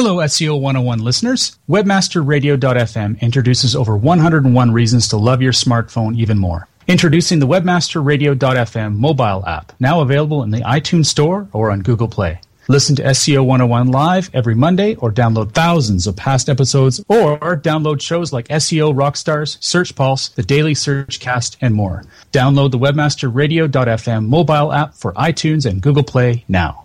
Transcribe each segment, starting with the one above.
Hello, SEO 101 listeners. WebmasterRadio.fm introduces over 101 reasons to love your smartphone even more. Introducing the WebmasterRadio.fm mobile app, now available in the iTunes Store or on Google Play. Listen to SEO 101 live every Monday or download thousands of past episodes or download shows like SEO Rockstars, Search Pulse, the Daily Search Cast, and more. Download the WebmasterRadio.fm mobile app for iTunes and Google Play now.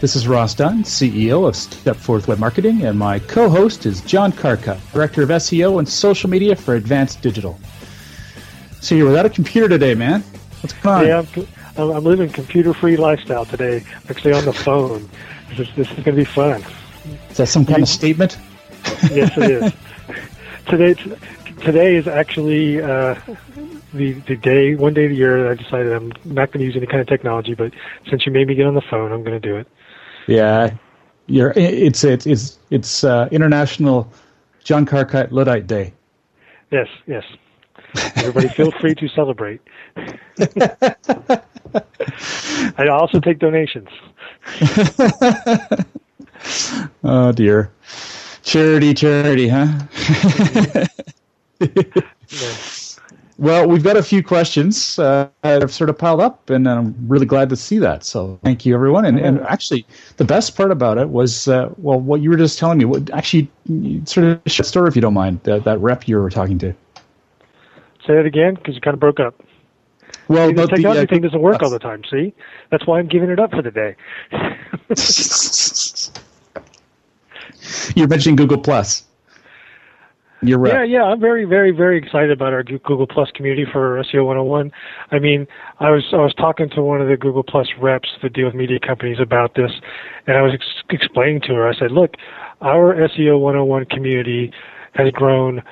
This is Ross Dunn, CEO of Stepforth Web Marketing, and my co-host is John Carcutt, Director of SEO and Social Media for Advanced Digital. So you're without a computer today, man. What's going on? Yeah, I'm, I'm living computer-free lifestyle today. Actually, on the phone. This is, this is going to be fun. Is that some kind of statement? yes, it is. today, today is actually uh, the the day, one day of the year that I decided I'm not going to use any kind of technology. But since you made me get on the phone, I'm going to do it. Yeah, you're. It's it's it's it's uh, International John Carcutt Luddite Day. Yes, yes. Everybody, feel free to celebrate. I also take donations. oh dear, charity, charity, huh? yeah. Well, we've got a few questions uh, that have sort of piled up, and I'm really glad to see that. So, thank you, everyone. And, and actually, the best part about it was, uh, well, what you were just telling me. What, actually, sort of share a story, if you don't mind, that, that rep you were talking to. Say it again, because you kind of broke up. Well, see, the technology the, uh, thing doesn't work all the time. See, that's why I'm giving it up for the day. You're mentioning Google Plus. You're right. Yeah, yeah, I'm very, very, very excited about our Google Plus community for SEO 101. I mean, I was I was talking to one of the Google Plus reps that deal with media companies about this, and I was ex- explaining to her. I said, "Look, our SEO 101 community has grown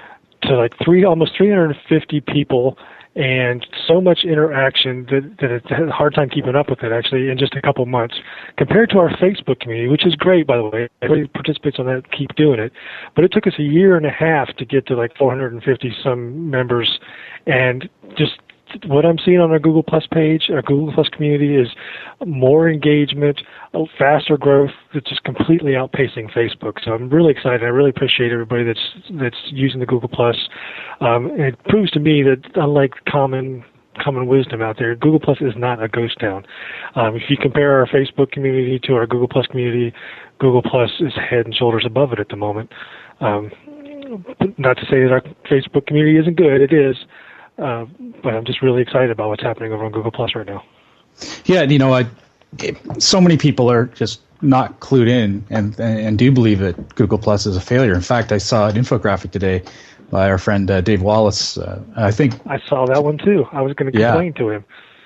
to like three, almost 350 people." And so much interaction that, that it's a hard time keeping up with it actually in just a couple months compared to our Facebook community, which is great by the way. Everybody participates on that, keep doing it. But it took us a year and a half to get to like 450 some members and just what I'm seeing on our Google Plus page, our Google Plus community is more engagement, faster growth that's just completely outpacing Facebook. So I'm really excited. I really appreciate everybody that's that's using the Google Plus. Um, it proves to me that unlike common common wisdom out there, Google Plus is not a ghost town. Um, if you compare our Facebook community to our Google Plus community, Google Plus is head and shoulders above it at the moment. Um, not to say that our Facebook community isn't good, it is, uh, but I'm just really excited about what's happening over on Google Plus right now. Yeah, you know, I, so many people are just not clued in and and do believe that Google Plus is a failure. In fact, I saw an infographic today by our friend uh, Dave Wallace. Uh, I think I saw that one too. I was going to complain yeah, to him.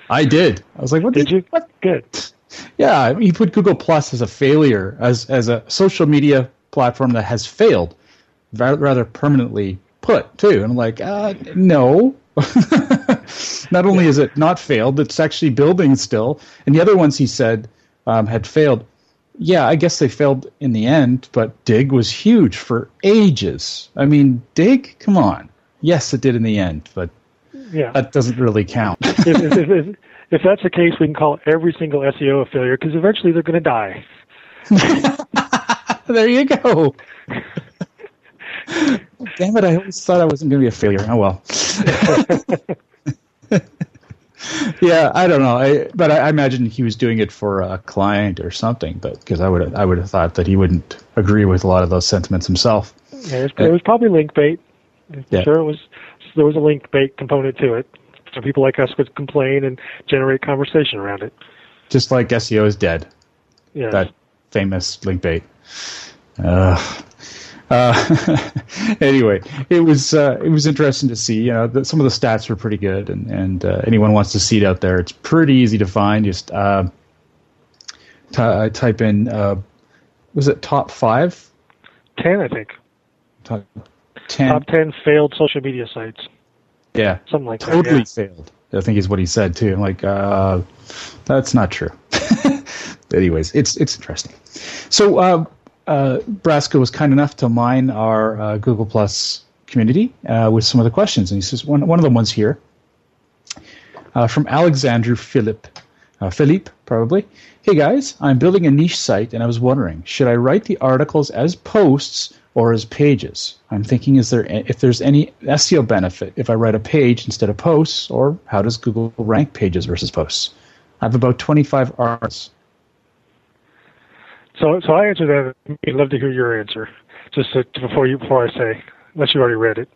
I did. I was like, "What did, did you? What? Good." Yeah, he put Google Plus as a failure, as as a social media platform that has failed, rather permanently put too. And I'm like, uh, no. not only is it not failed, it's actually building still. And the other ones he said um, had failed yeah, I guess they failed in the end, but Digg was huge for ages. I mean, Digg, come on. Yes, it did in the end, but yeah. that doesn't really count. if, if, if, if, that's the case, we can call every single SEO a failure because eventually they're going to die. there you go. Damn it, I always thought I wasn't going to be a failure. Oh well yeah, I don't know. I, but I, I, imagine he was doing it for a client or something. But because I would I would have thought that he wouldn't agree with a lot of those sentiments himself. Yeah, it was, it was probably link bait. Yeah. Sure, it was. There was a link bait component to it. So people like us would complain and generate conversation around it. Just like SEO is dead. Yeah. That famous link bait. Uh, uh, anyway, it was uh, it was interesting to see. You know, the, some of the stats were pretty good, and and uh, anyone wants to see it out there, it's pretty easy to find. Just uh, t- type in uh, was it top five? Ten, I think. Top ten. Top ten failed social media sites. Yeah, something like totally that. Totally failed. I think is what he said too. I'm like, uh, that's not true. Anyways, it's it's interesting. So uh, Brasco was kind enough to mine our uh, Google Plus community uh, with some of the questions, and he says one one of the ones here uh, from Alexandru Philip. Uh, Philippe, probably. Hey guys, I'm building a niche site, and I was wondering, should I write the articles as posts or as pages? I'm thinking, is there if there's any SEO benefit if I write a page instead of posts, or how does Google rank pages versus posts? I have about 25 articles so, so I answer that. I'd love to hear your answer, just to, before you before I say, unless you already read it.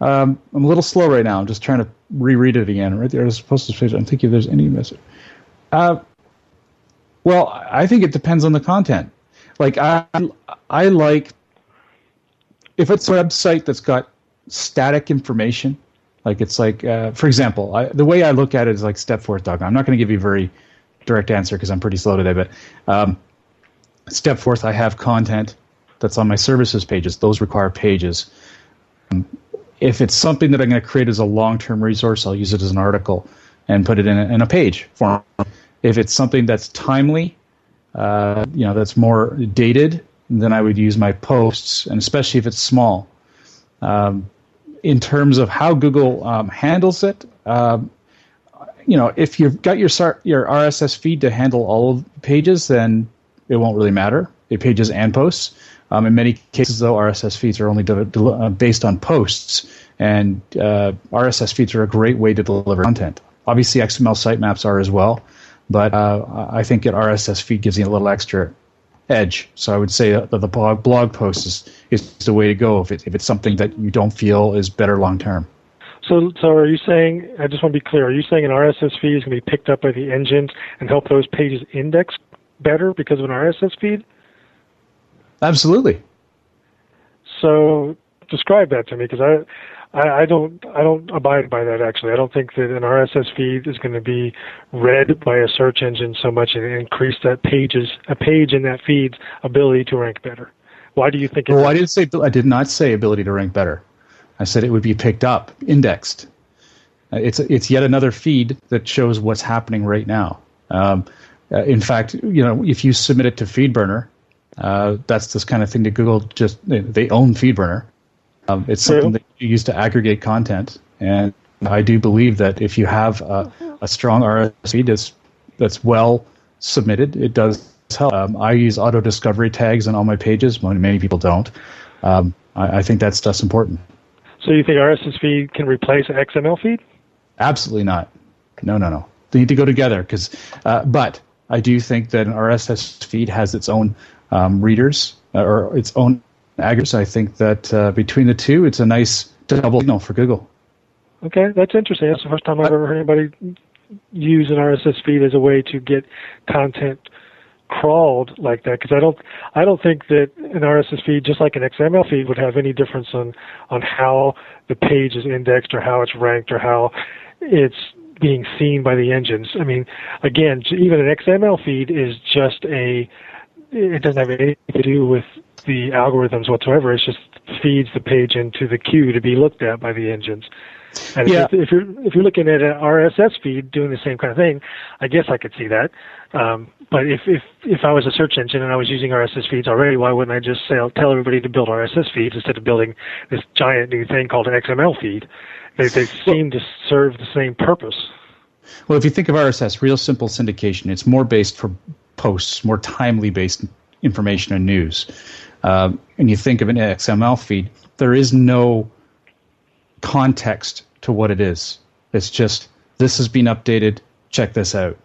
Um, I'm a little slow right now. I'm just trying to reread it again. Right there, as opposed to page. I'm thinking if there's any message. Uh, well, I think it depends on the content. Like I, I like if it's a website that's got static information. Like it's like, uh, for example, I, the way I look at it is like stepforth.com. I'm not going to give you a very direct answer because I'm pretty slow today, but um, Stepforth, I have content that's on my services pages. Those require pages. Um, if it's something that I'm going to create as a long-term resource, I'll use it as an article and put it in a, in a page form. If it's something that's timely, uh, you know, that's more dated, then I would use my posts, and especially if it's small. Um, in terms of how Google um, handles it, um, you know, if you've got your your RSS feed to handle all pages, then it won't really matter. It pages and posts. Um, in many cases, though, RSS feeds are only de- de- uh, based on posts, and uh, RSS feeds are a great way to deliver content. Obviously, XML sitemaps are as well, but uh, I think an RSS feed gives you a little extra edge. So I would say that the blog, blog post is, is the way to go if, it, if it's something that you don't feel is better long term. So, so are you saying? I just want to be clear. Are you saying an RSS feed is going to be picked up by the engines and help those pages index better because of an RSS feed? Absolutely. So describe that to me because I, I, I don't I don't abide by that actually. I don't think that an RSS feed is going to be read by a search engine so much and increase that pages a page in that feed's ability to rank better. Why do you think? well, I didn't say I did not say ability to rank better. I said it would be picked up, indexed. It's it's yet another feed that shows what's happening right now. Um, uh, in fact, you know, if you submit it to FeedBurner, uh, that's this kind of thing that Google just they own FeedBurner. Um, it's something that you use to aggregate content, and I do believe that if you have a, a strong RSS feed that's that's well submitted, it does help. Um, I use auto discovery tags on all my pages. Many people don't. Um, I, I, think that stuff's important. So you think RSS feed can replace XML feed? Absolutely not. No, no, no. They need to go together. Because, uh, but I do think that an RSS feed has its own um, readers uh, or its own aggregators. I think that uh, between the two, it's a nice double signal for Google. Okay, that's interesting. That's the first time I've ever heard anybody use an RSS feed as a way to get content crawled like that because I don't I don't think that an RSS feed just like an XML feed would have any difference on on how the page is indexed or how it's ranked or how it's being seen by the engines. I mean, again, even an XML feed is just a it doesn't have anything to do with the algorithms whatsoever. It just feeds the page into the queue to be looked at by the engines. And yeah. if, if you're if you're looking at an RSS feed doing the same kind of thing, I guess I could see that. Um, but if if if I was a search engine and I was using RSS feeds already, why wouldn't I just say tell everybody to build RSS feeds instead of building this giant new thing called an XML feed? They they seem to serve the same purpose. Well, if you think of RSS, real simple syndication, it's more based for posts, more timely based information and news. Um, and you think of an XML feed, there is no context to what it is. It's just this has been updated. Check this out.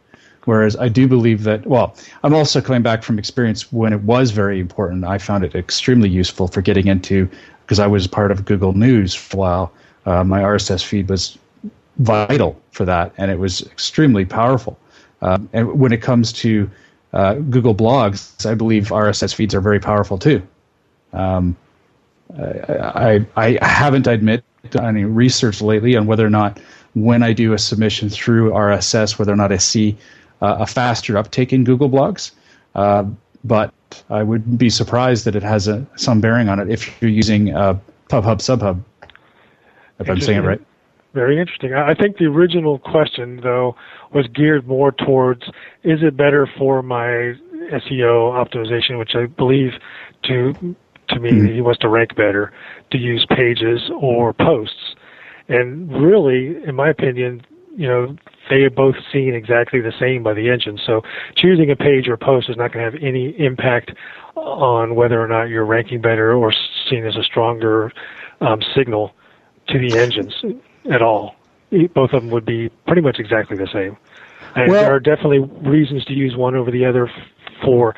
Whereas I do believe that, well, I'm also coming back from experience when it was very important. I found it extremely useful for getting into, because I was part of Google News for a while. Uh, my RSS feed was vital for that, and it was extremely powerful. Um, and when it comes to uh, Google Blogs, I believe RSS feeds are very powerful too. Um, I, I, I haven't, I admit, done any research lately on whether or not when I do a submission through RSS, whether or not I see uh, a faster uptake in Google Blogs. Uh, but I would be surprised that it has a, some bearing on it if you're using uh, PubHub SubHub. If I'm saying it right. Very interesting. I think the original question, though, was geared more towards is it better for my SEO optimization, which I believe to to me mm-hmm. he wants to rank better, to use pages or posts. And really, in my opinion, you know, they are both seen exactly the same by the engine. So choosing a page or post is not going to have any impact on whether or not you're ranking better or seen as a stronger um, signal to the engines at all. Both of them would be pretty much exactly the same. And well, there are definitely reasons to use one over the other for,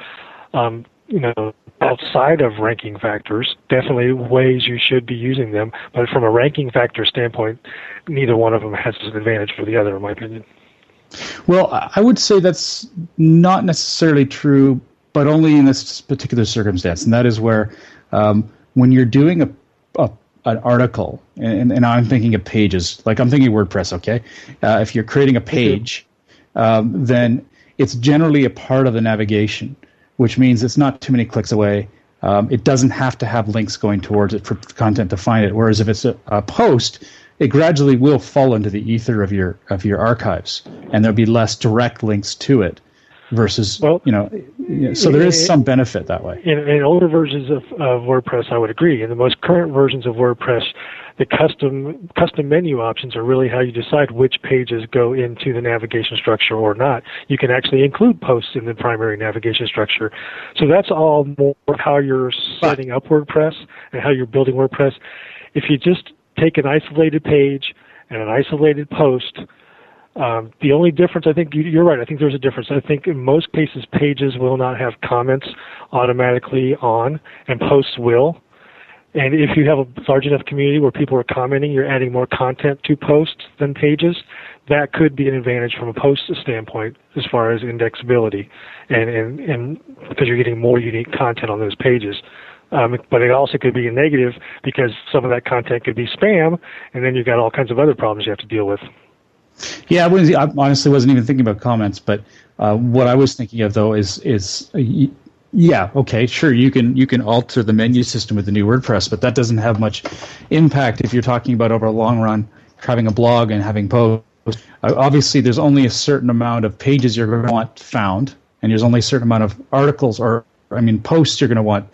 um, you know, outside of ranking factors. Definitely ways you should be using them, but from a ranking factor standpoint, neither one of them has an advantage for the other, in my opinion. Well, I would say that's not necessarily true, but only in this particular circumstance, and that is where um, when you're doing a, a an article, and, and, I'm thinking of pages, like I'm thinking WordPress, okay? Uh, if you're creating a page, um, then it's generally a part of the navigation, which means it's not too many clicks away. Um, it doesn't have to have links going towards it for content to find it. Whereas if it's a, a post, it gradually will fall into the ether of your of your archives, and there'll be less direct links to it versus well, you know, so there is some benefit that way. In, in older versions of, of WordPress, I would agree. In the most current versions of WordPress, the custom custom menu options are really how you decide which pages go into the navigation structure or not. You can actually include posts in the primary navigation structure. So that's all more how you're setting up WordPress and how you're building WordPress. If you just take an isolated page and an isolated post um, the only difference, I think you're right. I think there's a difference. I think in most cases, pages will not have comments automatically on, and posts will. And if you have a large enough community where people are commenting, you're adding more content to posts than pages. That could be an advantage from a post standpoint as far as indexability, and and and because you're getting more unique content on those pages. Um, but it also could be a negative because some of that content could be spam, and then you've got all kinds of other problems you have to deal with. Yeah, I, I honestly wasn't even thinking about comments, but uh, what I was thinking of though is is uh, yeah, okay, sure, you can you can alter the menu system with the new WordPress, but that doesn't have much impact if you're talking about over a long run having a blog and having posts. Uh, obviously, there's only a certain amount of pages you're going to want found, and there's only a certain amount of articles or I mean posts you're going to want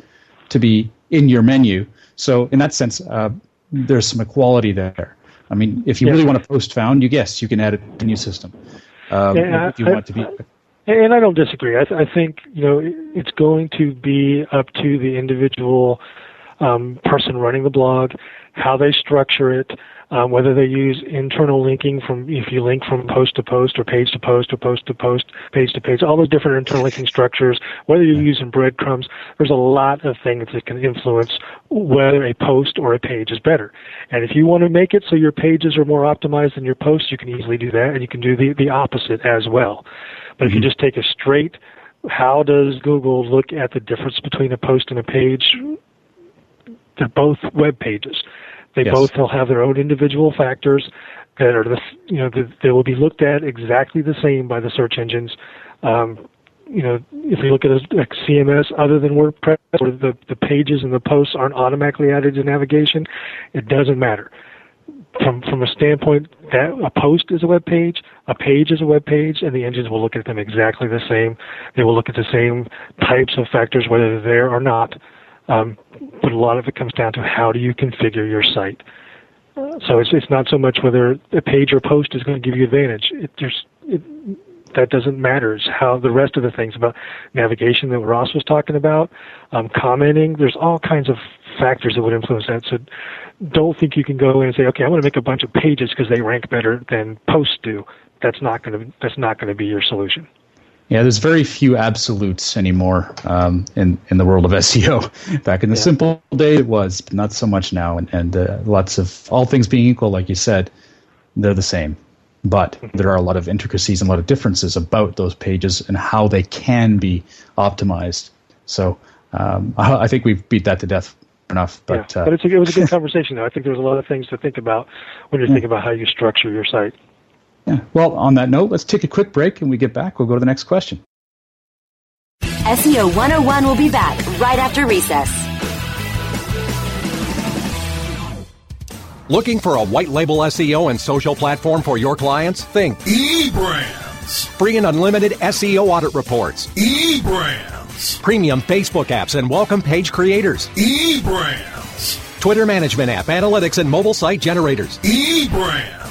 to be in your menu. So in that sense, uh, there's some equality there. I mean, if you really want to post found, you guess you can add it a new system. Um, yeah, if you I, want to be. And I don't disagree. I, th- I think you know it's going to be up to the individual um, person running the blog, how they structure it, um, whether they use internal linking from if you link from post to post or page to post or post to post, page to page, all those different internal linking structures, whether you're using breadcrumbs, there's a lot of things that can influence whether a post or a page is better. And if you want to make it so your pages are more optimized than your posts, you can easily do that, and you can do the, the opposite as well. But if you just take a straight, how does Google look at the difference between a post and a page? They're both web pages. They Yes. both will have their own individual factors that are the you know that they will be looked at exactly the same by the search engines. Um, you know, if you look at a, like CMS other than WordPress, where the the pages and the posts aren't automatically added to navigation, it doesn't matter. From from a standpoint that a post is a web page, a page is a web page, and the engines will look at them exactly the same. They will look at the same types of factors, whether they're there or not. Um, but a lot of it comes down to how do you configure your site. So it's it's not so much whether a page or post is going to give you advantage. It there's it, that doesn't matter. It's how the rest of the things about navigation that Ross was talking about, um, commenting. There's all kinds of factors that would influence that. So don't think you can go in and say, okay, I want to make a bunch of pages because they rank better than posts do. That's not going to that's not going to be your solution. Yeah, there's very few absolutes anymore um, in in the world of SEO. Back in the simple days, it was, but not so much now. And, and uh, lots of all things being equal, like you said, they're the same. But there are a lot of intricacies and a lot of differences about those pages and how they can be optimized. So um, I, I think we've beat that to death enough. But yeah. uh, but it's a, it was a good conversation, though. I think there's a lot of things to think about when you're thinking about how you structure your site. Yeah. Well, on that note, let's take a quick break and we get back. We'll go to the next question. SEO 101 will be back right after recess. Looking for a white label SEO and social platform for your clients? Think eBrands. free and unlimited SEO audit reports, eBrands. premium Facebook apps and welcome page creators, eBrands. Twitter management app, analytics, and mobile site generators. eBrands.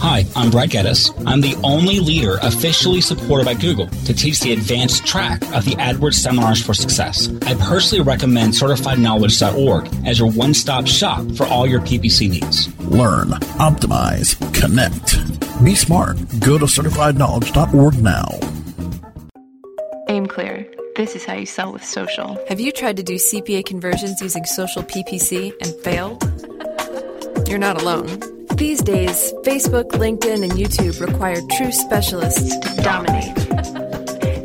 Hi, I'm Brad Geddes. I'm the only leader officially supported by Google to teach the advanced track of the AdWords Seminars for Success. I personally recommend CertifiedKnowledge.org as your one-stop shop for all your PPC needs. Learn, optimize, connect. Be smart. Go to certifiedknowledge.org now. aimClear. This is how you sell with social. Have you tried to do CPA conversions using social PPC and failed? You're not alone. These days, Facebook, LinkedIn, and YouTube require true specialists to dominate.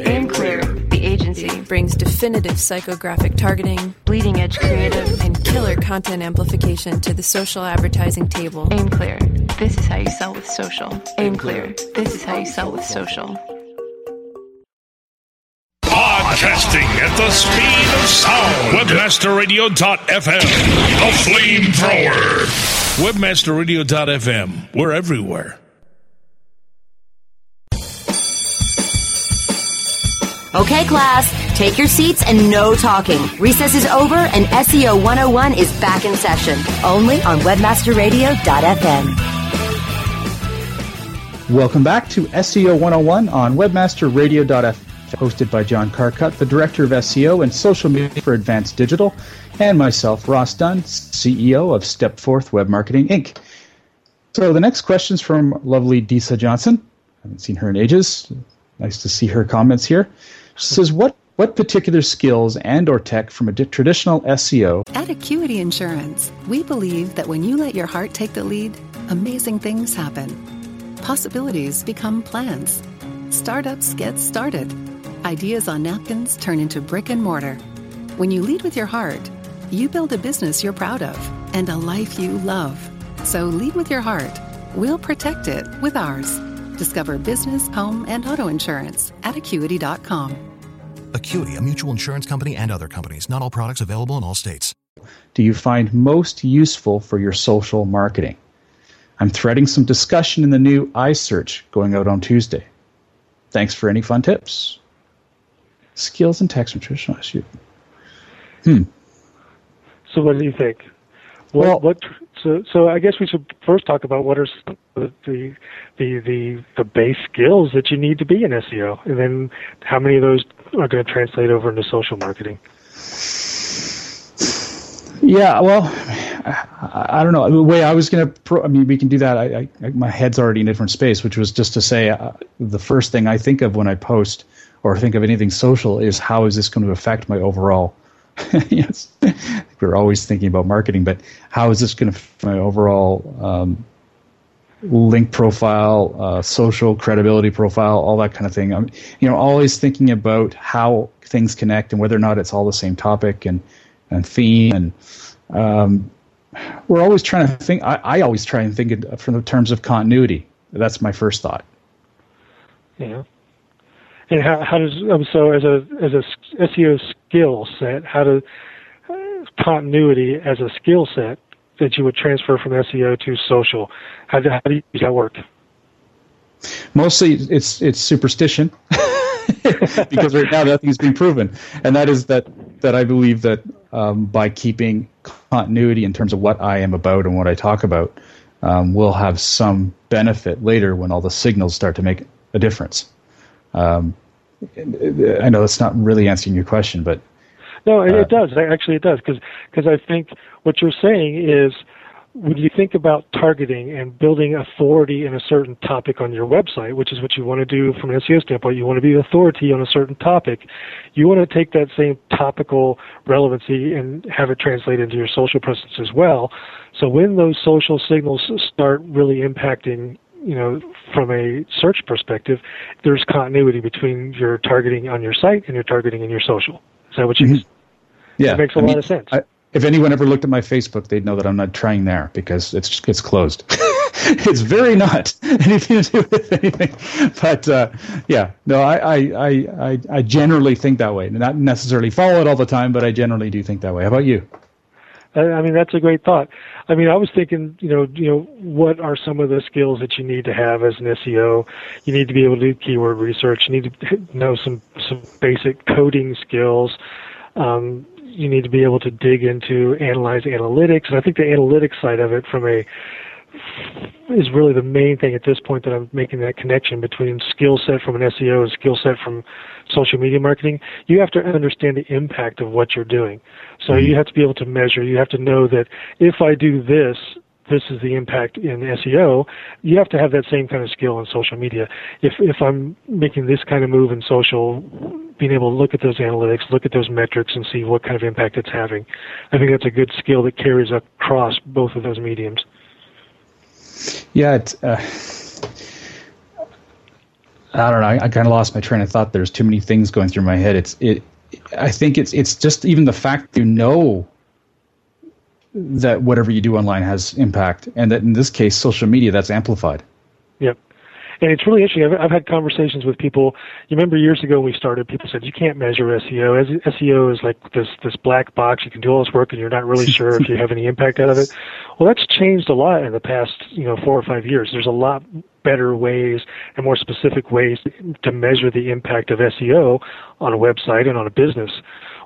aimClear. The agency brings definitive psychographic targeting, bleeding edge creative, and killer content amplification to the social advertising table. aimClear. This is how you sell with social. aimClear. This is how you sell with social. Podcasting at the speed of sound. Webmasterradio.fm. The flamethrower. Webmasterradio.fm. We're everywhere. Okay, class, take your seats and no talking. Recess is over and SEO 101 is back in session. Only on webmasterradio.fm. Welcome back to SEO 101 on webmasterradio.fm, hosted by John Carcutt, the Director of SEO and Social Media for Advanced Digital, and myself, Ross Dunn, CEO of Stepforth Web Marketing, Inc. So the next question is from lovely Disa Johnson. I haven't seen her in ages. Nice to see her comments here. She says, what, what particular skills and or tech from a di- traditional SEO At Acuity Insurance, we believe that when you let your heart take the lead, amazing things happen. Possibilities become plans. Startups get started. Ideas on napkins turn into brick and mortar. When you lead with your heart, you build a business you're proud of and a life you love. So lead with your heart. We'll protect it with ours. Discover business, home, and auto insurance at acuity.com. Acuity, a mutual insurance company and other companies. Not all products available in all states. Do you find most useful for your social marketing? I'm threading some discussion in the new iSearch going out on Tuesday. Thanks for any fun tips. Skills and text nutritional issue. Hmm. So, what do you think? What, well, what? So, so I guess we should first talk about what are the, the the the the base skills that you need to be in SEO, and then how many of those are going to translate over into social marketing. Yeah, well, I, I don't know. The way I was going to, pro- I mean, we can do that. I, I, my head's already in a different space, which was just to say uh, the first thing I think of when I post or think of anything social is how is this going to affect my overall yes, we're always thinking about marketing, but how is this going to my overall um, link profile, uh, social credibility profile, all that kind of thing? I'm, you know, always thinking about how things connect and whether or not it's all the same topic and and theme, and um, we're always trying to think. I, I always try and think from the terms of continuity. That's my first thought. Yeah. And how, how does um, so as a as a SEO skill set, how do uh, continuity as a skill set that you would transfer from SEO to social? How do, how do you, that work? Mostly, it's it's superstition, because right now nothing's been proven, and that is that that I believe that um, by keeping continuity in terms of what I am about and what I talk about, um, will have some benefit later when all the signals start to make a difference. Um, I know that's not really answering your question, but no, it, uh, it does. Actually, it does because because I think what you're saying is when you think about targeting and building authority in a certain topic on your website, which is what you want to do from an SEO standpoint, you want to be authority on a certain topic. You want to take that same topical relevancy and have it translate into your social presence as well. So when those social signals start really impacting you know, from a search perspective, there's continuity between your targeting on your site and your targeting in your social. Is that what you? Mm-hmm. Yeah, that makes a I lot mean, of sense. I, if anyone ever looked at my Facebook, they'd know that I'm not trying there because it's it's closed. it's very not anything to do with anything. But uh, yeah, no, I, I I I generally think that way. Not necessarily follow it all the time, but I generally do think that way. How about you? I mean, that's a great thought. I mean, I was thinking, you know, you know, what are some of the skills that you need to have as an SEO? You need to be able to do keyword research. You need to know some some basic coding skills. Um, you need to be able to dig into analyze analytics, and I think the analytics side of it, from a is really the main thing at this point that I'm making that connection between skill set from an SEO and skill set from social media marketing. You have to understand the impact of what you're doing. So mm-hmm. you have to be able to measure. You have to know that if I do this, this is the impact in SEO. You have to have that same kind of skill in social media. If if I'm making this kind of move in social, being able to look at those analytics, look at those metrics, and see what kind of impact it's having, I think that's a good skill that carries across both of those mediums. Yeah, it, uh, I don't know. I, I kind of lost my train of thought. There's too many things going through my head. It's it. I think it's it's just even the fact you know that whatever you do online has impact, and that in this case, social media that's amplified. Yep. And it's really interesting. I've, I've had conversations with people. You remember years ago when we started, people said you can't measure SEO. SEO is like this this black box. You can do all this work, and you're not really sure if you have any impact out of it. Well, that's changed a lot in the past, you know, four or five years. There's a lot better ways and more specific ways to measure the impact of SEO on a website and on a business.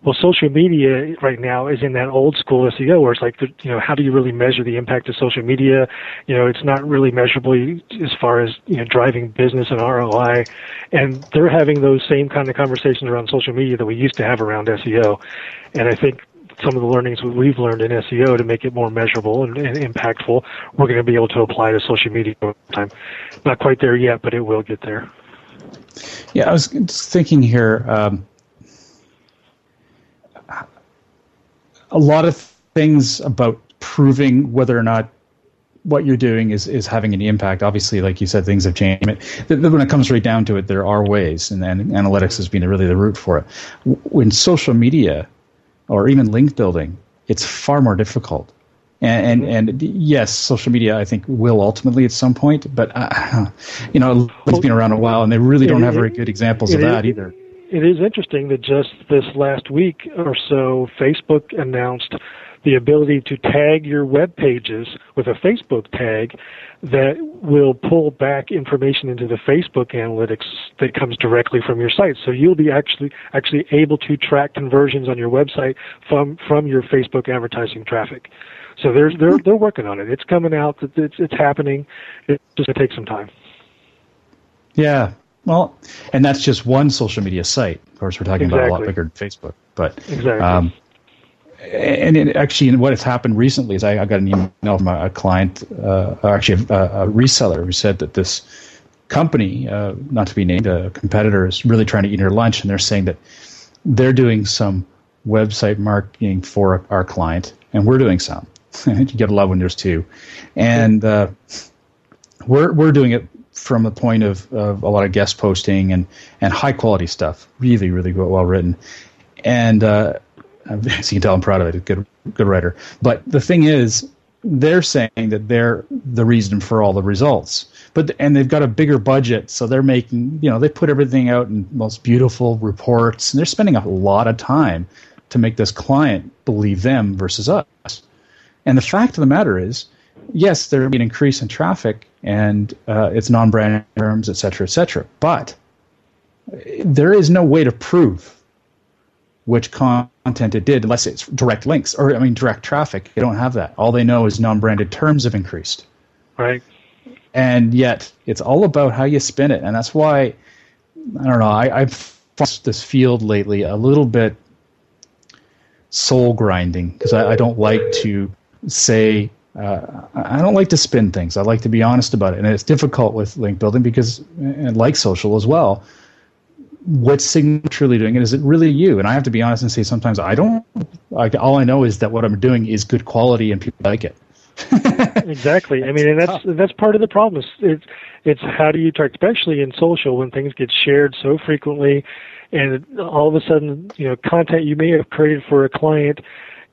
Well, social media right now is in that old school SEO where it's like, you know, how do you really measure the impact of social media? You know, it's not really measurable as far as, you know, driving business and ROI. And they're having those same kind of conversations around social media that we used to have around SEO. And I think some of the learnings we've learned in SEO to make it more measurable and, and impactful, we're going to be able to apply to social media over time. Not quite there yet, but it will get there. Yeah, I was thinking here. Um, a lot of things about proving whether or not what you're doing is is having an impact. Obviously, like you said, things have changed. When it comes right down to it, there are ways, and then analytics has been really the root for it. When social media, or even link building, it's far more difficult. And, and, and yes, social media I think will ultimately at some point, but uh, you know it's been around a while, and they really don't have very good examples of that either. It is interesting that just this last week or so, Facebook announced the ability to tag your web pages with a Facebook tag that will pull back information into the Facebook analytics that comes directly from your site. So you'll be actually actually able to track conversions on your website from from your Facebook advertising traffic. So they're they're they're working on it. It's coming out. It's it's happening. It's just gonna take some time. Yeah. Well, and that's just one social media site. Of course, we're talking exactly. about a lot bigger than Facebook. But exactly. Um, and it, actually, what has happened recently is I, I got an email from a, a client, uh, actually a, a, reseller, who said that this company, uh, not to be named, a competitor, is really trying to eat her lunch, and they're saying that they're doing some website marketing for our client, and we're doing some. you get a lot when there's two, and uh, we're we're doing it from the point of, of a lot of guest posting and and high quality stuff, really really well written, and uh, as you can tell, I'm proud of it. Good good writer. But the thing is, they're saying that they're the reason for all the results. But and they've got a bigger budget, so they're making you know they put everything out in most beautiful reports, and they're spending a lot of time to make this client believe them versus us. And the fact of the matter is, yes, there will be an increase in traffic and uh, it's non-brand terms, et cetera, et cetera. But there is no way to prove which content it did unless it's direct links or I mean direct traffic. They don't have that. All they know is non-branded terms have increased. Right. And yet it's all about how you spin it, and that's why I don't know. I, I've found this field lately a little bit soul grinding because I, I, don't like to say uh, I don't like to spin things. I like to be honest about it, and it's difficult with link building because, and like social as well. What's truly doing, and is it really you? And I have to be honest and say sometimes I don't. Like all I know is that what I'm doing is good quality, and people like it. exactly. I mean, and that's that's part of the problem. It's it's how do you track, especially in social, when things get shared so frequently, and all of a sudden, you know, content you may have created for a client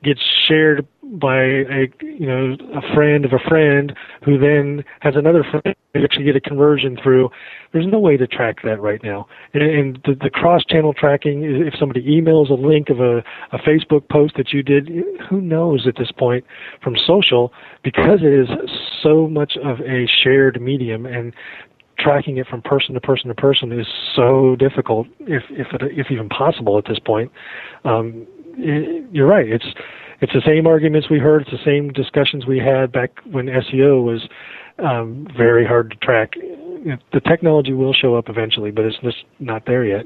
gets shared by a you know a friend of a friend who then has another friend you actually get a conversion through. There's no way to track that right now. And, and the, the cross-channel tracking, if somebody emails a link of a, a Facebook post that you did, who knows at this point from social because it is so much of a shared medium and tracking it from person to person to person is so difficult, if if it, if even possible at this point. Um, it, you're right. It's it's the same arguments we heard. It's the same discussions we had back when SEO was um, very hard to track. The technology will show up eventually, but it's just not there yet.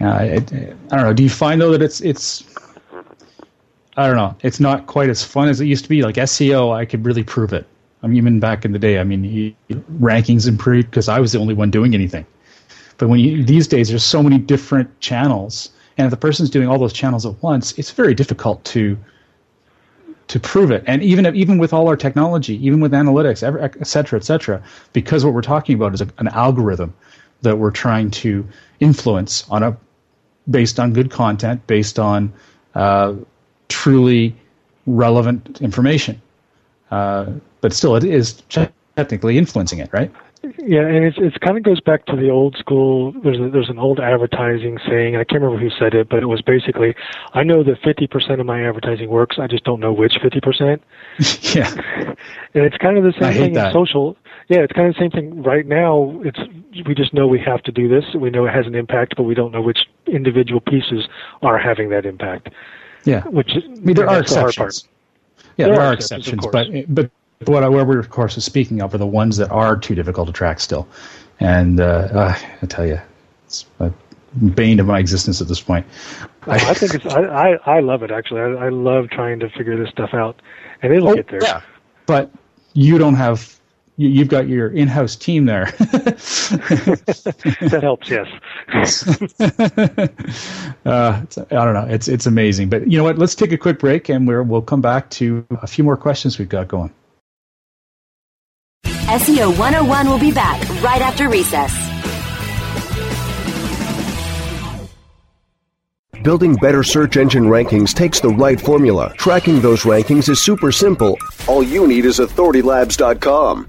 I, I don't know. Do you find though that it's it's I don't know. It's not quite as fun as it used to be. Like SEO, I could really prove it. I mean, even back in the day, I mean, he, rankings improved because I was the only one doing anything. But when you, these days, there's so many different channels and if the person's doing all those channels at once, it's very difficult to to prove it. And even even with all our technology, even with analytics, et cetera, et cetera, because what we're talking about is a, an algorithm that we're trying to influence on a based on good content, based on uh, truly relevant information. Uh, but still, it is technically influencing it, right? Yeah, and it's it's kind of goes back to the old school. There's a, there's an old advertising saying. I can't remember who said it, but it was basically, I know that 50% of my advertising works. I just don't know which 50%. yeah, and it's kind of the same I thing in social. Yeah, it's kind of the same thing right now. It's we just know we have to do this. We know it has an impact, but we don't know which individual pieces are having that impact. Yeah, which I mean there are exceptions. Yeah, there, there are exceptions, but but what I, where we're of course is speaking of are the ones that are too difficult to track still, and uh, uh, I tell you, it's a bane of my existence at this point. I, I think it's I, I, I love it actually. I, I love trying to figure this stuff out, and it'll oh, get there. Yeah, but you don't have you, you've got your in-house team there. that helps, yes. uh, I don't know. It's it's amazing. But you know what? Let's take a quick break, and we're, we'll come back to a few more questions we've got going. SEO 101 will be back right after recess. Building better search engine rankings takes the right formula. Tracking those rankings is super simple. All you need is authoritylabs.com.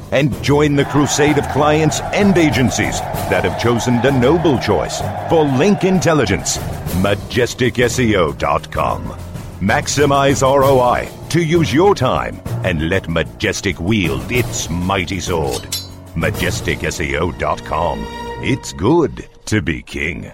and join the crusade of clients and agencies that have chosen the noble choice for link intelligence. MajesticSEO.com. Maximize ROI to use your time and let Majestic wield its mighty sword. MajesticSEO.com. It's good to be king.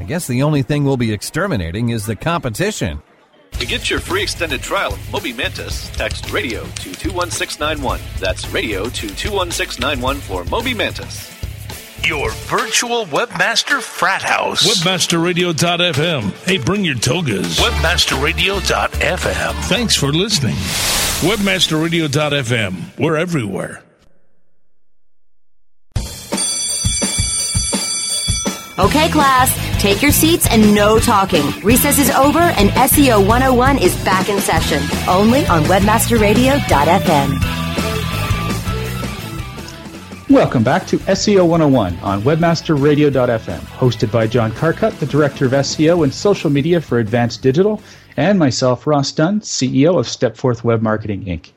I guess the only thing we'll be exterminating is the competition. To get your free extended trial of Moby Mantis, text radio to 21691. That's radio to 21691 for Moby Mantis. Your virtual webmaster frat house. Webmasterradio.fm. Hey, bring your togas. Webmasterradio.fm. Thanks for listening. Webmasterradio.fm. We're everywhere. Okay, class, take your seats and no talking. Recess is over and SEO 101 is back in session. Only on webmasterradio.fm. Welcome back to SEO 101 on webmasterradio.fm, hosted by John Carcutt, the Director of SEO and Social Media for Advanced Digital, and myself, Ross Dunn, CEO of Stepforth Web Marketing Inc.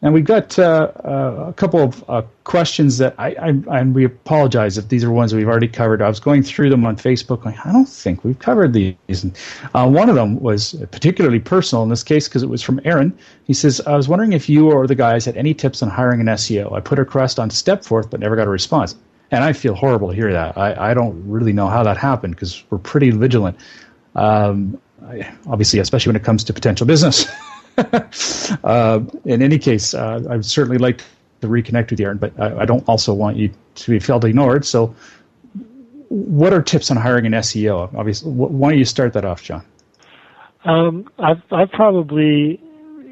And we've got uh, uh, a couple of uh, questions that I, I, and we apologize if these are ones we've already covered. I was going through them on Facebook, going, I don't think we've covered these. And, uh, one of them was particularly personal in this case because it was from Aaron. He says, I was wondering if you or the guys had any tips on hiring an SEO. I put a request on Stepforth but never got a response. And I feel horrible to hear that. I, I don't really know how that happened because we're pretty vigilant. Um, I, obviously, especially when it comes to potential business. uh, in any case, uh, I'd certainly like to reconnect with you, Aaron, but I, I, don't also want you to be felt ignored. So, what are tips on hiring an SEO? Obviously, why don't you start that off, John? Um, I've I've probably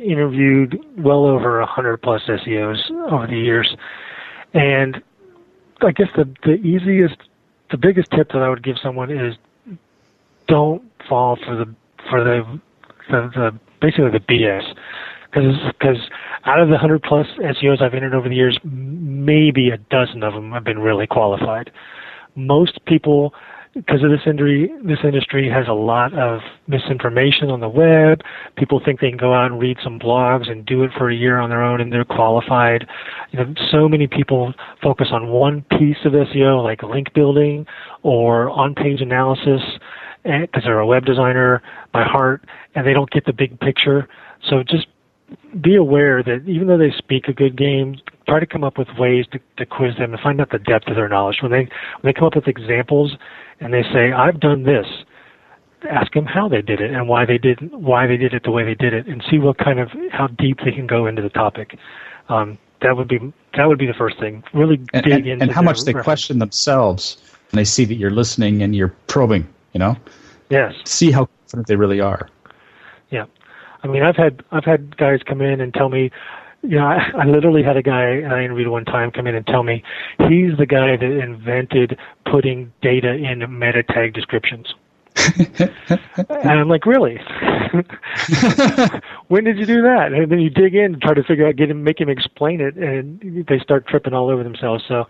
interviewed well over a hundred plus SEOs over the years, and I guess the the easiest, the biggest tip that I would give someone is don't fall for the for the the, the basically the BS. Because out of the 100 plus SEOs I've entered over the years, maybe a dozen of them have been really qualified. Most people, because of this industry, this industry has a lot of misinformation on the web. People think they can go out and read some blogs and do it for a year on their own and they're qualified. You know, so many people focus on one piece of SEO, like link building or on-page analysis, because they're a web designer by heart and they don't get the big picture. So just be aware that even though they speak a good game, try to come up with ways to, to quiz them and find out the depth of their knowledge. When they when they come up with examples and they say, "I've done this," ask them how they did it and why they did why they did it the way they did it, and see what kind of how deep they can go into the topic. Um, that would be that would be the first thing. Really and, dig and, into and how much they reference. question themselves And they see that you're listening and you're probing. You know. Yes. See how confident they really are. Yeah, I mean, I've had I've had guys come in and tell me, you know, I, I literally had a guy I interviewed one time come in and tell me he's the guy that invented putting data in meta tag descriptions. and I'm like, really? when did you do that? And then you dig in and try to figure out, get him, make him explain it, and they start tripping all over themselves. So,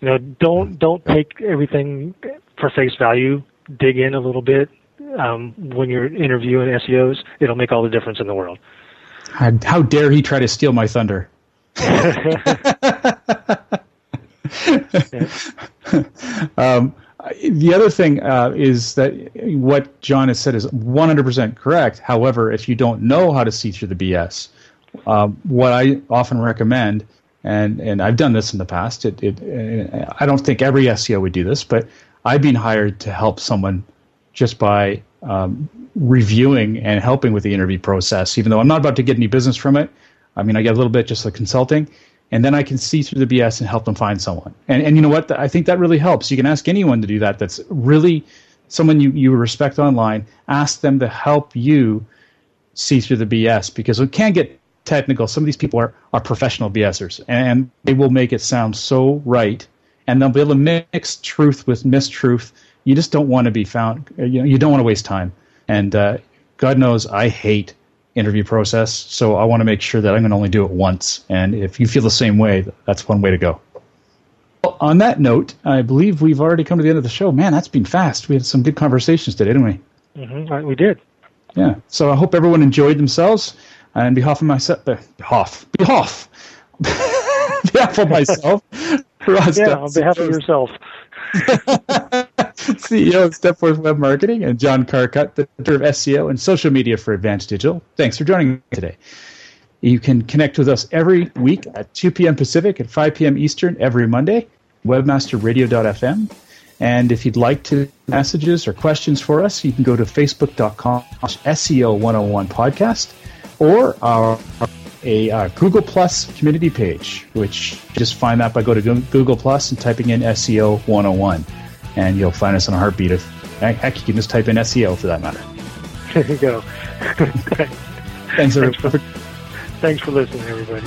you know, don't don't take everything for face value. Dig in a little bit. Um, when you're interviewing SEOs, it'll make all the difference in the world. How, how dare he try to steal my thunder? um, the other thing uh, is that what John has said is 100% correct. However, if you don't know how to see through the BS, uh, what I often recommend, and, and I've done this in the past, it, it, I don't think every SEO would do this, but I've been hired to help someone just by um, reviewing and helping with the interview process, even though I'm not about to get any business from it. I mean, I get a little bit just like consulting and then I can see through the BS and help them find someone. And and you know what? I think that really helps. You can ask anyone to do that. That's really someone you, you respect online. Ask them to help you see through the BS because it can get technical. Some of these people are, are professional BSers and they will make it sound so right and they'll be able to mix truth with mistruth. You just don't want to be found. You know, you don't want to waste time. And uh, God knows I hate interview process. So I want to make sure that I'm going to only do it once. And if you feel the same way, that's one way to go. Well, on that note, I believe we've already come to the end of the show. Man, that's been fast. We had some good conversations today, didn't we? Mm-hmm. We did. Yeah. So I hope everyone enjoyed themselves. And behalf of myself, uh, behalf, behalf, behalf of myself, yeah, on behalf of yourself. CEO of Stepforth Web Marketing, and John Carcutt, the director of SEO and social media for Advanced Digital. Thanks for joining me today. You can connect with us every week at 2 p.m. Pacific and 5 p.m. Eastern every Monday, webmasterradio.fm. And if you'd like to messages or questions for us, you can go to facebook.com SEO 101 podcast or our a uh, Google Plus community page, which just find that by go to Google Plus and typing in SEO 101 and you'll find us in a heartbeat. Of heck, you can just type in SEO for that matter. There you go. Thanks, everybody. Thanks for, thanks for listening, everybody.